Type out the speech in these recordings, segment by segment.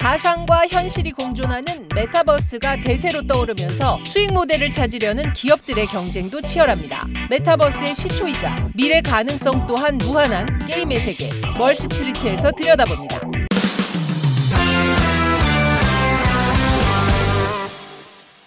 가상과 현실이 공존하는 메타버스가 대세로 떠오르면서 수익 모델을 찾으려는 기업들의 경쟁도 치열합니다. 메타버스의 시초이자 미래 가능성 또한 무한한 게임의 세계 멀스트리트에서 들여다봅니다.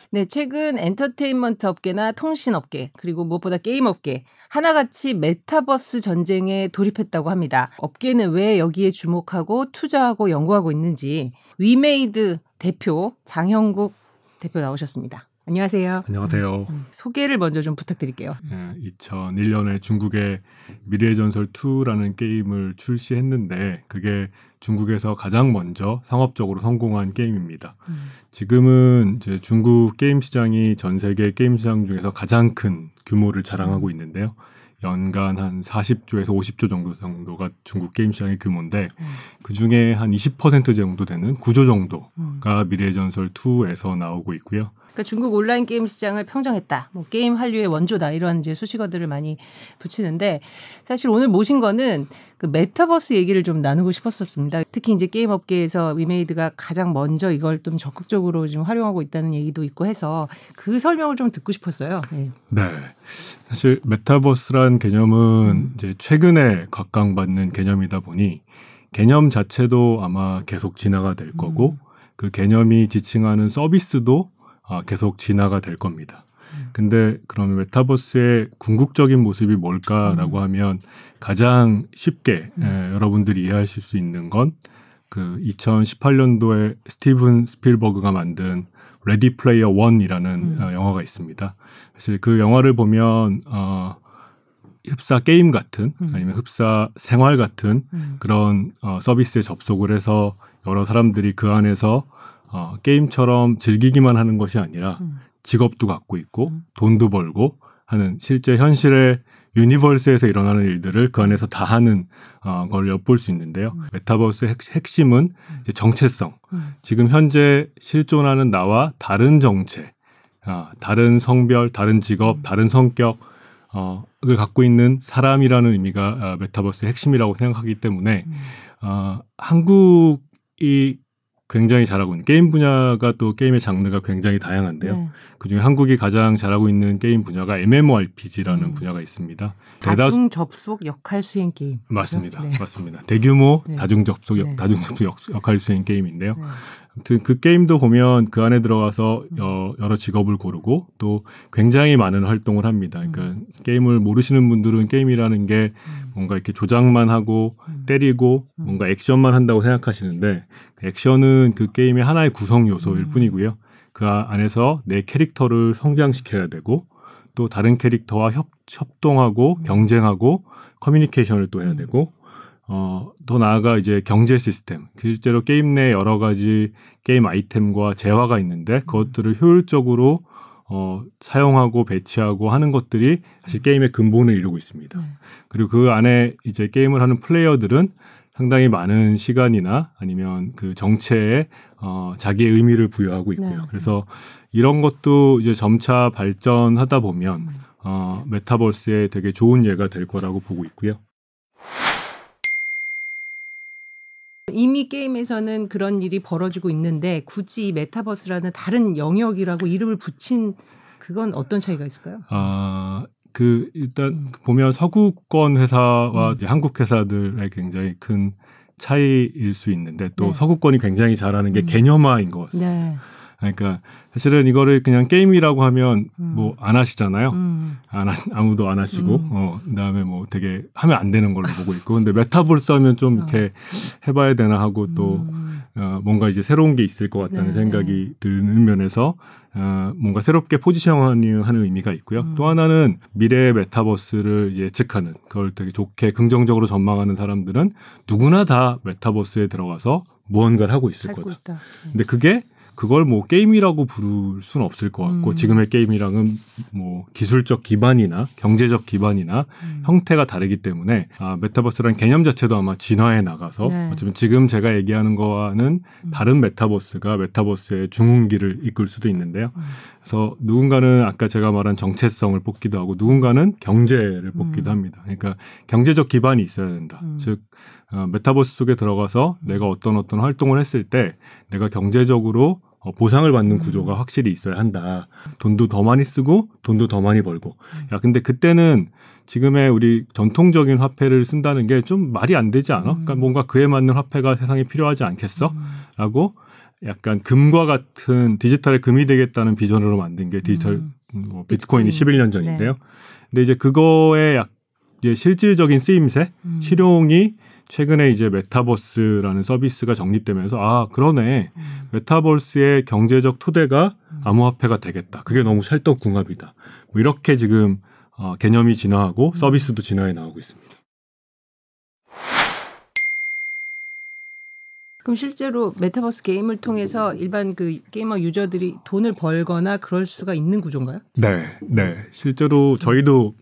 네, 최근 엔터테인먼트 업계나 통신 업계, 그리고 무엇보다 게임 업계, 하나같이 메타버스 전쟁에 돌입했다고 합니다. 업계는 왜 여기에 주목하고 투자하고 연구하고 있는지 위메이드 대표 장현국 대표 나오셨습니다. 안녕하세요. 안녕하세요. 음, 소개를 먼저 좀 부탁드릴게요. 예, 2001년에 중국에 미르의 전설 2라는 게임을 출시했는데 그게 중국에서 가장 먼저 상업적으로 성공한 게임입니다. 음. 지금은 이제 중국 게임 시장이 전 세계 게임 시장 중에서 가장 큰 규모를 자랑하고 음. 있는데요. 연간 한 40조에서 50조 정도 정도가 중국 게임 시장의 규모인데 음. 그 중에 한 20% 정도 되는 9조 정도가 음. 미르의 전설 2에서 나오고 있고요. 그러니까 중국 온라인 게임 시장을 평정했다. 뭐 게임 한류의 원조다. 이런 이제 수식어들을 많이 붙이는데 사실 오늘 모신 거는 그 메타버스 얘기를 좀 나누고 싶었었습니다. 특히 이제 게임 업계에서 위메이드가 가장 먼저 이걸 좀 적극적으로 지금 활용하고 있다는 얘기도 있고 해서 그 설명을 좀 듣고 싶었어요. 네. 네. 사실 메타버스란 개념은 음. 이제 최근에 각광받는 개념이다 보니 개념 자체도 아마 계속 진화가 될 거고 음. 그 개념이 지칭하는 서비스도 아, 계속 진화가 될 겁니다. 음. 근데 그러면 메타버스의 궁극적인 모습이 뭘까라고 음. 하면 가장 쉽게 음. 에, 여러분들이 이해하실 수 있는 건 그 2018년도에 스티븐 스필버그가 만든 레디 플레이어 원이라는 음. 어, 영화가 있습니다. 사실 그 영화를 보면 어 흡사 게임 같은 음. 아니면 흡사 생활 같은 음. 그런 어 서비스에 접속을 해서 여러 사람들이 그 안에서 어, 게임처럼 즐기기만 하는 것이 아니라 음. 직업도 갖고 있고 음. 돈도 벌고 하는 실제 현실의 universe에서 일어나는 일들을 그 안에서 다 하는 어, 걸 엿볼 수 있는데요. 음. 메타버스의 핵, 핵심은 음. 이제 정체성. 음. 지금 현재 실존하는 나와 다른 정체, 어, 다른 성별, 다른 직업, 음. 다른 성격, 어, 을 갖고 있는 사람이라는 의미가 어, 메타버스의 핵심이라고 생각하기 때문에 어, 한국이 굉장히 잘하고 있는 게임 분야가 또 게임의 장르가 굉장히 다양한데요. 네. 그중에 한국이 가장 잘하고 있는 게임 분야가 MMORPG라는 음. 분야가 있습니다. 다중 접속 역할 수행 게임. 맞습니다. 네. 맞습니다. 대규모 네. 다중 접속 역, 네. 다중 접속 역 할 수행 게임인데요. 네. 아무튼 그 게임도 보면 그 안에 들어가서 음. 여, 여러 직업을 고르고 또 굉장히 많은 활동을 합니다. 그러니까 음. 게임을 모르시는 분들은 게임이라는 게 음. 뭔가 이렇게 조작만 하고 음. 때리고 음. 뭔가 액션만 한다고 생각하시는데 그 액션은 그 게임의 하나의 구성 요소일 뿐이고요. 그 안에서 내 캐릭터를 성장시켜야 되고 또 다른 캐릭터와 협, 협동하고 경쟁하고 커뮤니케이션을 또 해야 되고 어, 더 나아가 이제 경제 시스템. 실제로 게임 내 여러 가지 게임 아이템과 재화가 있는데 그것들을 효율적으로 어, 사용하고 배치하고 하는 것들이 사실 게임의 근본을 이루고 있습니다. 네. 그리고 그 안에 이제 게임을 하는 플레이어들은 상당히 많은 시간이나 아니면 그 정체에 어, 자기의 의미를 부여하고 있고요. 네. 그래서 이런 것도 이제 점차 발전하다 보면 음. 어, 메타버스에 되게 좋은 예가 될 거라고 보고 있고요. 이미 게임에서는 그런 일이 벌어지고 있는데 굳이 메타버스라는 다른 영역이라고 이름을 붙인 그건 어떤 차이가 있을까요? 아, 그 일단 음. 보면 서구권 회사와 음. 한국 회사들의 굉장히 큰 차이일 수 있는데 또 네. 서구권이 굉장히 잘하는 게 음. 개념화인 것 같습니다. 네. 그러니까 사실은 이거를 그냥 게임이라고 하면 음. 뭐안 하시잖아요. 음. 안 하, 아무도 안 하시고 음. 어 그다음에 뭐 되게 하면 안 되는 걸로 보고 있고 근데 메타버스 하면 좀 이렇게 어. 해봐야 되나 하고 또 음. 어, 뭔가 이제 새로운 게 있을 것 같다는 네. 생각이 드는 면에서 어, 뭔가 새롭게 포지션하는 의미가 있고요. 음. 또 하나는 미래의 메타버스를 예측하는 그걸 되게 좋게 긍정적으로 전망하는 사람들은 누구나 다 메타버스에 들어가서 무언가를 하고 있을 거다. 있다. 근데 그게 그걸 뭐 게임이라고 부를 수는 없을 것 같고 음. 지금의 게임이랑은 뭐 기술적 기반이나 경제적 기반이나 음. 형태가 다르기 때문에 아, 메타버스란 개념 자체도 아마 진화해 나가서 네. 어쩌면 지금 제가 얘기하는 거와는 음. 다른 메타버스가 메타버스의 중흥기를 이끌 수도 있는데요. 음. 그래서 누군가는 아까 제가 말한 정체성을 뽑기도 하고 누군가는 경제를 뽑기도 음. 합니다. 그러니까 경제적 기반이 있어야 된다. 음. 즉 어, 메타버스 속에 들어가서 내가 어떤 어떤 활동을 했을 때 내가 경제적으로 어, 보상을 받는 음. 구조가 확실히 있어야 한다. 돈도 더 많이 쓰고 돈도 더 많이 벌고. 음. 야, 근데 그때는 지금의 우리 전통적인 화폐를 쓴다는 게 좀 말이 안 되지 않아? 그러니까 음. 뭔가 그에 맞는 화폐가 세상에 필요하지 않겠어? 음. 라고 약간 금과 같은 디지털의 금이 되겠다는 비전으로 만든 게 디지털 음. 뭐 비트코인이 비트코인. 11년 전인데요. 근데 이제 그거의 약 이제 실질적인 쓰임새, 음. 실용이 최근에 이제 메타버스라는 서비스가 정립되면서 아 그러네 음. 메타버스의 경제적 토대가 음. 암호화폐가 되겠다. 그게 너무 찰떡궁합이다. 뭐 이렇게 지금 어, 개념이 진화하고 음. 서비스도 진화해 나오고 있습니다. 그럼 실제로 메타버스 게임을 통해서 일반 그 게이머 유저들이 돈을 벌거나 그럴 수가 있는 구조인가요? 네, 네. 실제로 저희도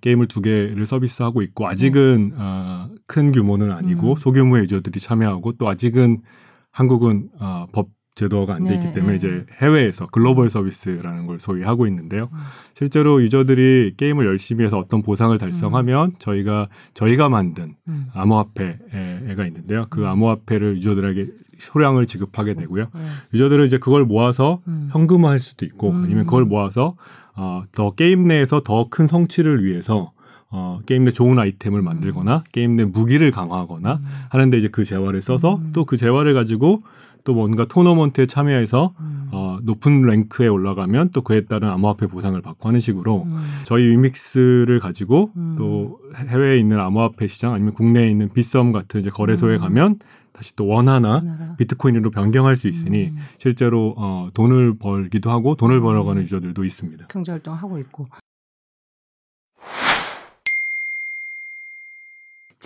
게임을 두 개를 서비스하고 있고 아직은 어, 큰 규모는 아니고 음. 소규모의 유저들이 참여하고 또 아직은 한국은 어, 법 제도가 안돼 있기 네, 때문에 네. 이제 해외에서 글로벌 서비스라는 걸 소위 하고 있는데요. 음. 실제로 유저들이 게임을 열심히 해서 어떤 보상을 달성하면 저희가 저희가 만든 음. 암호화폐가 있는데요. 그 음. 암호화폐를 유저들에게 소량을 지급하게 되고요. 네. 유저들은 이제 그걸 모아서 음. 현금화할 수도 있고 음. 아니면 그걸 모아서 어, 더 게임 내에서 더 큰 성취를 위해서 어, 게임 내 좋은 아이템을 만들거나 게임 내 무기를 강화하거나 음. 하는데 이제 그 재화를 써서 음. 또 그 재화를 가지고 또 뭔가 토너먼트에 참여해서 음. 어, 높은 랭크에 올라가면 또 그에 따른 암호화폐 보상을 받고 하는 식으로 음. 저희 위믹스를 가지고 음. 또 해외에 있는 암호화폐 시장 아니면 국내에 있는 빗썸 같은 이제 거래소에 음. 가면 다시 또 원화나 나라. 비트코인으로 변경할 수 있으니 음. 실제로 어, 돈을 벌기도 하고 돈을 음. 벌어가는 유저들도 있습니다. 경제 활동을 하고 있고.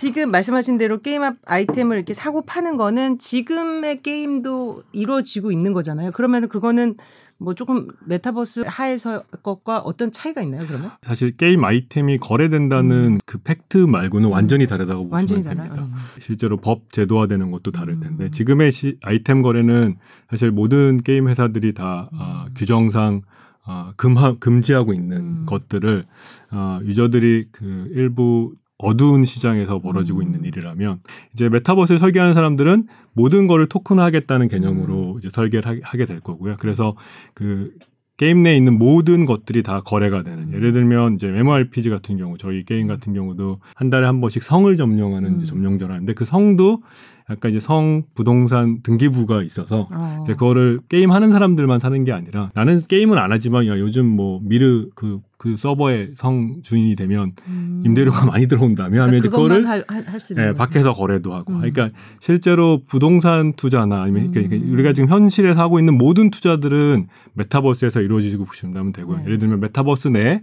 지금 말씀하신 대로 게임 앱 아이템을 이렇게 사고 파는 거는 지금의 게임도 이루어지고 있는 거잖아요. 그러면 그거는 뭐 조금 메타버스 하에서 것과 어떤 차이가 있나요, 그러면? 사실 게임 아이템이 거래된다는 음. 그 팩트 말고는 완전히 다르다고 보시면 완전히 됩니다. 달라요. 음. 실제로 법 제도화되는 것도 다를 텐데 음. 지금의 시, 아이템 거래는 사실 모든 게임 회사들이 다 어, 음. 규정상 어, 금하, 금지하고 있는 음. 것들을 어, 유저들이 그 일부 어두운 시장에서 벌어지고 음. 있는 일이라면 이제 메타버스를 설계하는 사람들은 모든 거를 토큰화하겠다는 개념으로 음. 이제 설계를 하- 하게 될 거고요. 그래서 그 게임 내에 있는 모든 것들이 다 거래가 되는. 음. 예를 들면 이제 MMORPG 같은 경우 저희 게임 같은 경우도 한 달에 한 번씩 성을 점령하는 음. 점령전을 하는데 그 성도 약간 이제 성 부동산 등기부가 있어서 어. 이제 그거를 게임 하는 사람들만 사는 게 아니라 나는 게임은 안 하지만 야 요즘 뭐 미르 그그 서버의 성 주인이 되면 음. 임대료가 많이 들어온다며 하면 이제 그거를 할 수 있는 예. 밖에서 거래도 하고. 음. 그러니까 실제로 부동산 투자나 아니면 그러니까 음. 우리가 지금 현실에서 하고 있는 모든 투자들은 메타버스에서 이루어지고 보시면 되고요. 네. 예를 들면 메타버스 내에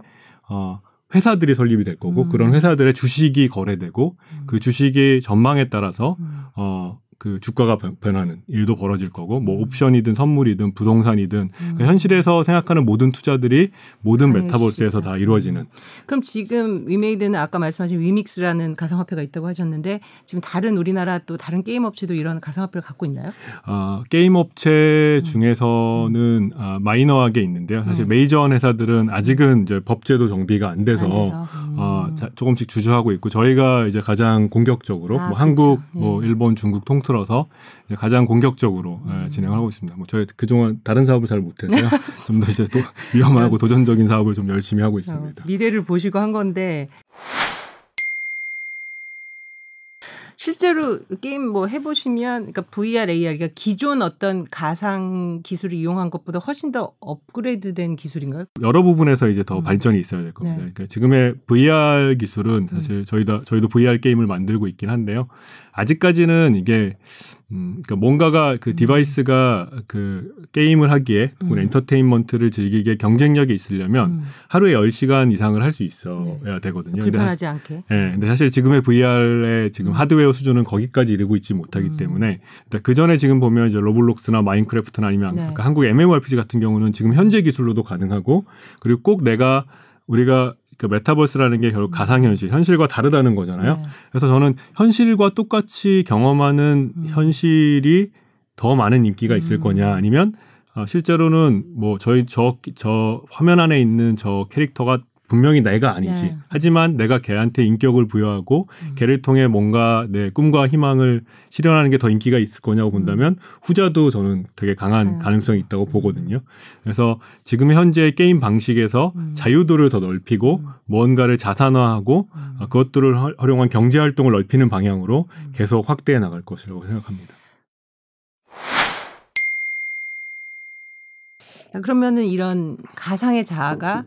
어 회사들이 설립이 될 거고 음. 그런 회사들의 주식이 거래되고 음. 그 주식의 전망에 따라서 음. 어 그 주가가 변- 변하는 일도 벌어질 거고 뭐 옵션이든 선물이든 부동산이든 그러니까 현실에서 생각하는 모든 투자들이 모든 메타버스에서. 다 이루어지는 그럼 지금 위메이드는 아까 말씀하신 위믹스라는 가상화폐가 있다고 하셨는데 지금 다른 우리나라 또 다른 게임 업체도 이런 가상화폐를 갖고 있나요? 어, 게임 업체 음. 중에서는 아, 마이너하게 있는데요. 사실 음. 메이저 회사들은 아직은 이제 법제도 정비가 안 돼서 안 돼서. 음. 어, 자, 조금씩 주저하고 있고 저희가 이제 가장 공격적으로 아, 뭐 한국, 그쵸. 뭐 예. 일본, 중국 통틀어서 이제 가장 공격적으로 예, 음. 진행하고 있습니다. 뭐 저희 그동안 다른 사업을 잘 못해서요. 좀 더 이제 또 위험하고 도전적인 사업을 좀 열심히 하고 어, 있습니다. 미래를 보시고 한 건데 실제로 게임 뭐 해보시면 그러니까 VR, AR 그러니까 기존 어떤 가상 기술을 이용한 것보다 훨씬 더 업그레이드된 기술인가요? 여러 부분에서 이제 더 음. 발전이 있어야 될 겁니다. 네. 그러니까 지금의 VR 기술은 사실 저희도 저희도 VR 게임을 만들고 있긴 한데요. 아직까지는 이게 음, 그러니까 뭔가가 그 음. 디바이스가 그 게임을 하기에 혹은 음. 엔터테인먼트를 즐기기에 경쟁력이 있으려면 음. 하루에 10시간 이상을 할 수 있어야 되거든요. 근데 불편하지 않게. 예, 근데 사실 지금의 VR의 지금 음. 하드웨어 수준은 거기까지 이르고 있지 못하기 음. 때문에 그 전에 지금 보면 이제 로블록스나 마인크래프트나 아니면 네. 아까 한국 MMORPG 같은 경우는 지금 현재 기술로도 가능하고 그리고 꼭 내가 우리가 그 메타버스라는 게 결국 가상현실, 현실과 다르다는 거잖아요. 음. 네. 그래서 저는 현실과 똑같이 경험하는 음. 현실이 더 많은 인기가 있을 음. 거냐 아니면 어, 실제로는 뭐 저희 저, 저 화면 안에 있는 저 캐릭터가 분명히 내가 아니지. 네. 하지만 내가 걔한테 인격을 부여하고 음. 걔를 통해 뭔가 내 꿈과 희망을 실현하는 게 더 인기가 있을 거냐고 본다면 후자도 저는 되게 강한 음. 가능성이 있다고 보거든요. 그래서 지금 현재 게임 방식에서 음. 자유도를 더 넓히고 음. 무언가를 자산화하고 음. 어, 그것들을 활- 활용한 경제 활동을 넓히는 방향으로 음. 계속 확대해 나갈 것이라고 생각합니다. 그러면은 이런 가상의 자아가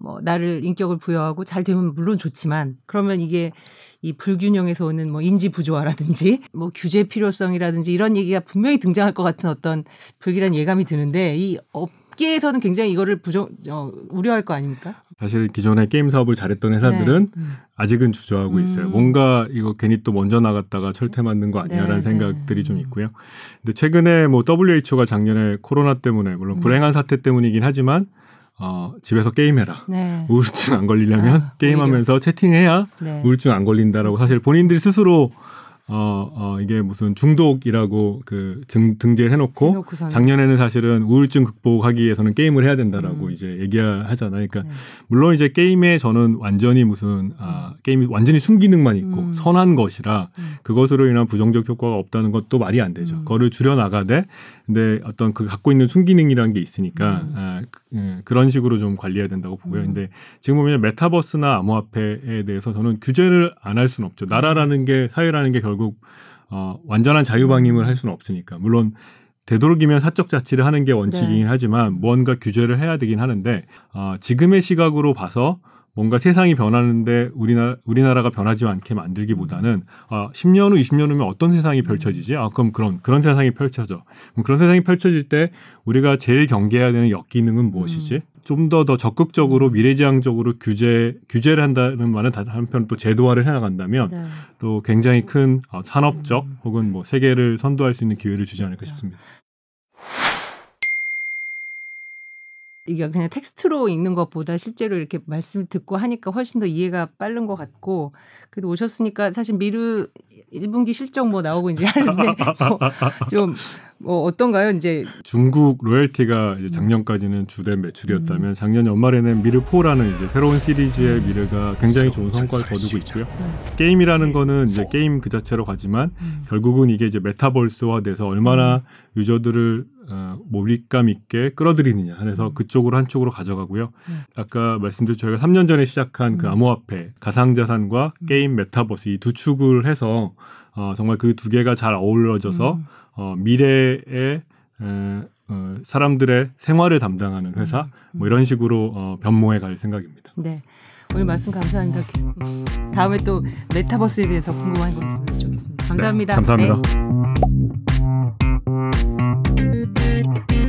뭐 나를 인격을 부여하고 잘 되면 물론 좋지만 그러면 이게 이 불균형에서 오는 뭐 인지 부조화라든지 뭐 규제 필요성이라든지 이런 얘기가 분명히 등장할 것 같은 어떤 불길한 예감이 드는데 이 업계에서는 굉장히 이거를 부정 어, 우려할 거 아닙니까? 사실 기존에 게임 사업을 잘했던 회사들은 네. 음. 아직은 주저하고 있어요. 음. 뭔가 이거 괜히 또 먼저 나갔다가 철퇴 맞는 거 아니야라는 네, 생각들이 네. 좀 있고요. 근데 최근에 뭐 WHO가 작년에 코로나 때문에 물론 음. 불행한 사태 때문이긴 하지만 어, 집에서 게임해라. 네. 우울증 안 걸리려면 아, 게임하면서 채팅해야 네. 우울증 안 걸린다라고 그렇죠. 사실 본인들이 스스로 어, 어, 이게 무슨 중독이라고 그 등, 등재를 해놓고. 작년에는 사실은 우울증 극복하기 위해서는 게임을 해야 된다라고 음. 이제 얘기하잖아요. 그러니까 네. 물론 이제 게임에 저는 완전히 무슨 아 게임이 완전히 순기능만 있고 음. 선한 것이라 음. 그것으로 인한 부정적 효과가 없다는 것도 말이 안 되죠. 음. 그거를 줄여 나가되 근데 어떤 그 갖고 있는 순기능이라는 게 있으니까 음. 아, 그, 예, 그런 식으로 좀 관리해야 된다고 보고요. 음. 근데 지금 보면 메타버스나 암호화폐에 대해서 저는 규제를 안 할 수는 없죠. 나라라는 게 사회라는 게 결국 어, 완전한 자유방임을 할 수는 없으니까 물론 되도록이면 사적 자치를 하는 게 원칙이긴 네. 하지만 무언가 규제를 해야 되긴 하는데 어, 지금의 시각으로 봐서 뭔가 세상이 변하는데 우리나라 우리나라가 변하지 않게 만들기보다는 아, 10년 후, 20년 후면 어떤 세상이 펼쳐지지? 아, 그럼 그런 그런 세상이 펼쳐져. 그럼 그런 세상이 펼쳐질 때 우리가 제일 경계해야 되는 역기능은 무엇이지? 음. 좀더더 적극적으로 미래지향적으로 규제 규제를 한다는 말은 한편 또 제도화를 해나간다면 네. 또 굉장히 큰 어, 산업적 음. 혹은 뭐 세계를 선도할 수 있는 기회를 주지 않을까 싶습니다. 이게 그냥 텍스트로 읽는 것보다 실제로 이렇게 말씀 듣고 하니까 훨씬 더 이해가 빠른 것 같고 그래도 오셨으니까 사실 미르 1분기 실적 뭐 나오고 이제 하는데 좀뭐 어떤가요? 이제 중국 로열티가 이제 작년까지는 주된 매출이었다면 작년 연말에는 미르 4라는 이제 새로운 시리즈의 미르가 굉장히 좋은 성과를 거두고 있고요. 게임이라는 거는 이제 게임 그 자체로 가지만 음. 결국은 이게 이제 메타버스화돼서 얼마나 유저들을 어, 몰입감 있게 끌어들이느냐 해서 음. 그쪽으로 한쪽으로 가져가고요. 음. 아까 말씀드린 저희가 3년 전에 시작한 그 음. 암호화폐, 가상자산과 음. 게임 메타버스 이 두 축을 해서 어, 정말 그 두 개가 잘 어우러져서 음. 어, 미래의 에, 어, 사람들의 생활을 담당하는 회사 음. 뭐 이런 식으로 어, 변모해 갈 생각입니다. 네. 오늘 말씀 감사합니다. 다음에 또 메타버스에 대해서 궁금한 거 있으면 여쭤겠습니다. 감사합니다. 네, 감사합니다. 네. Bye.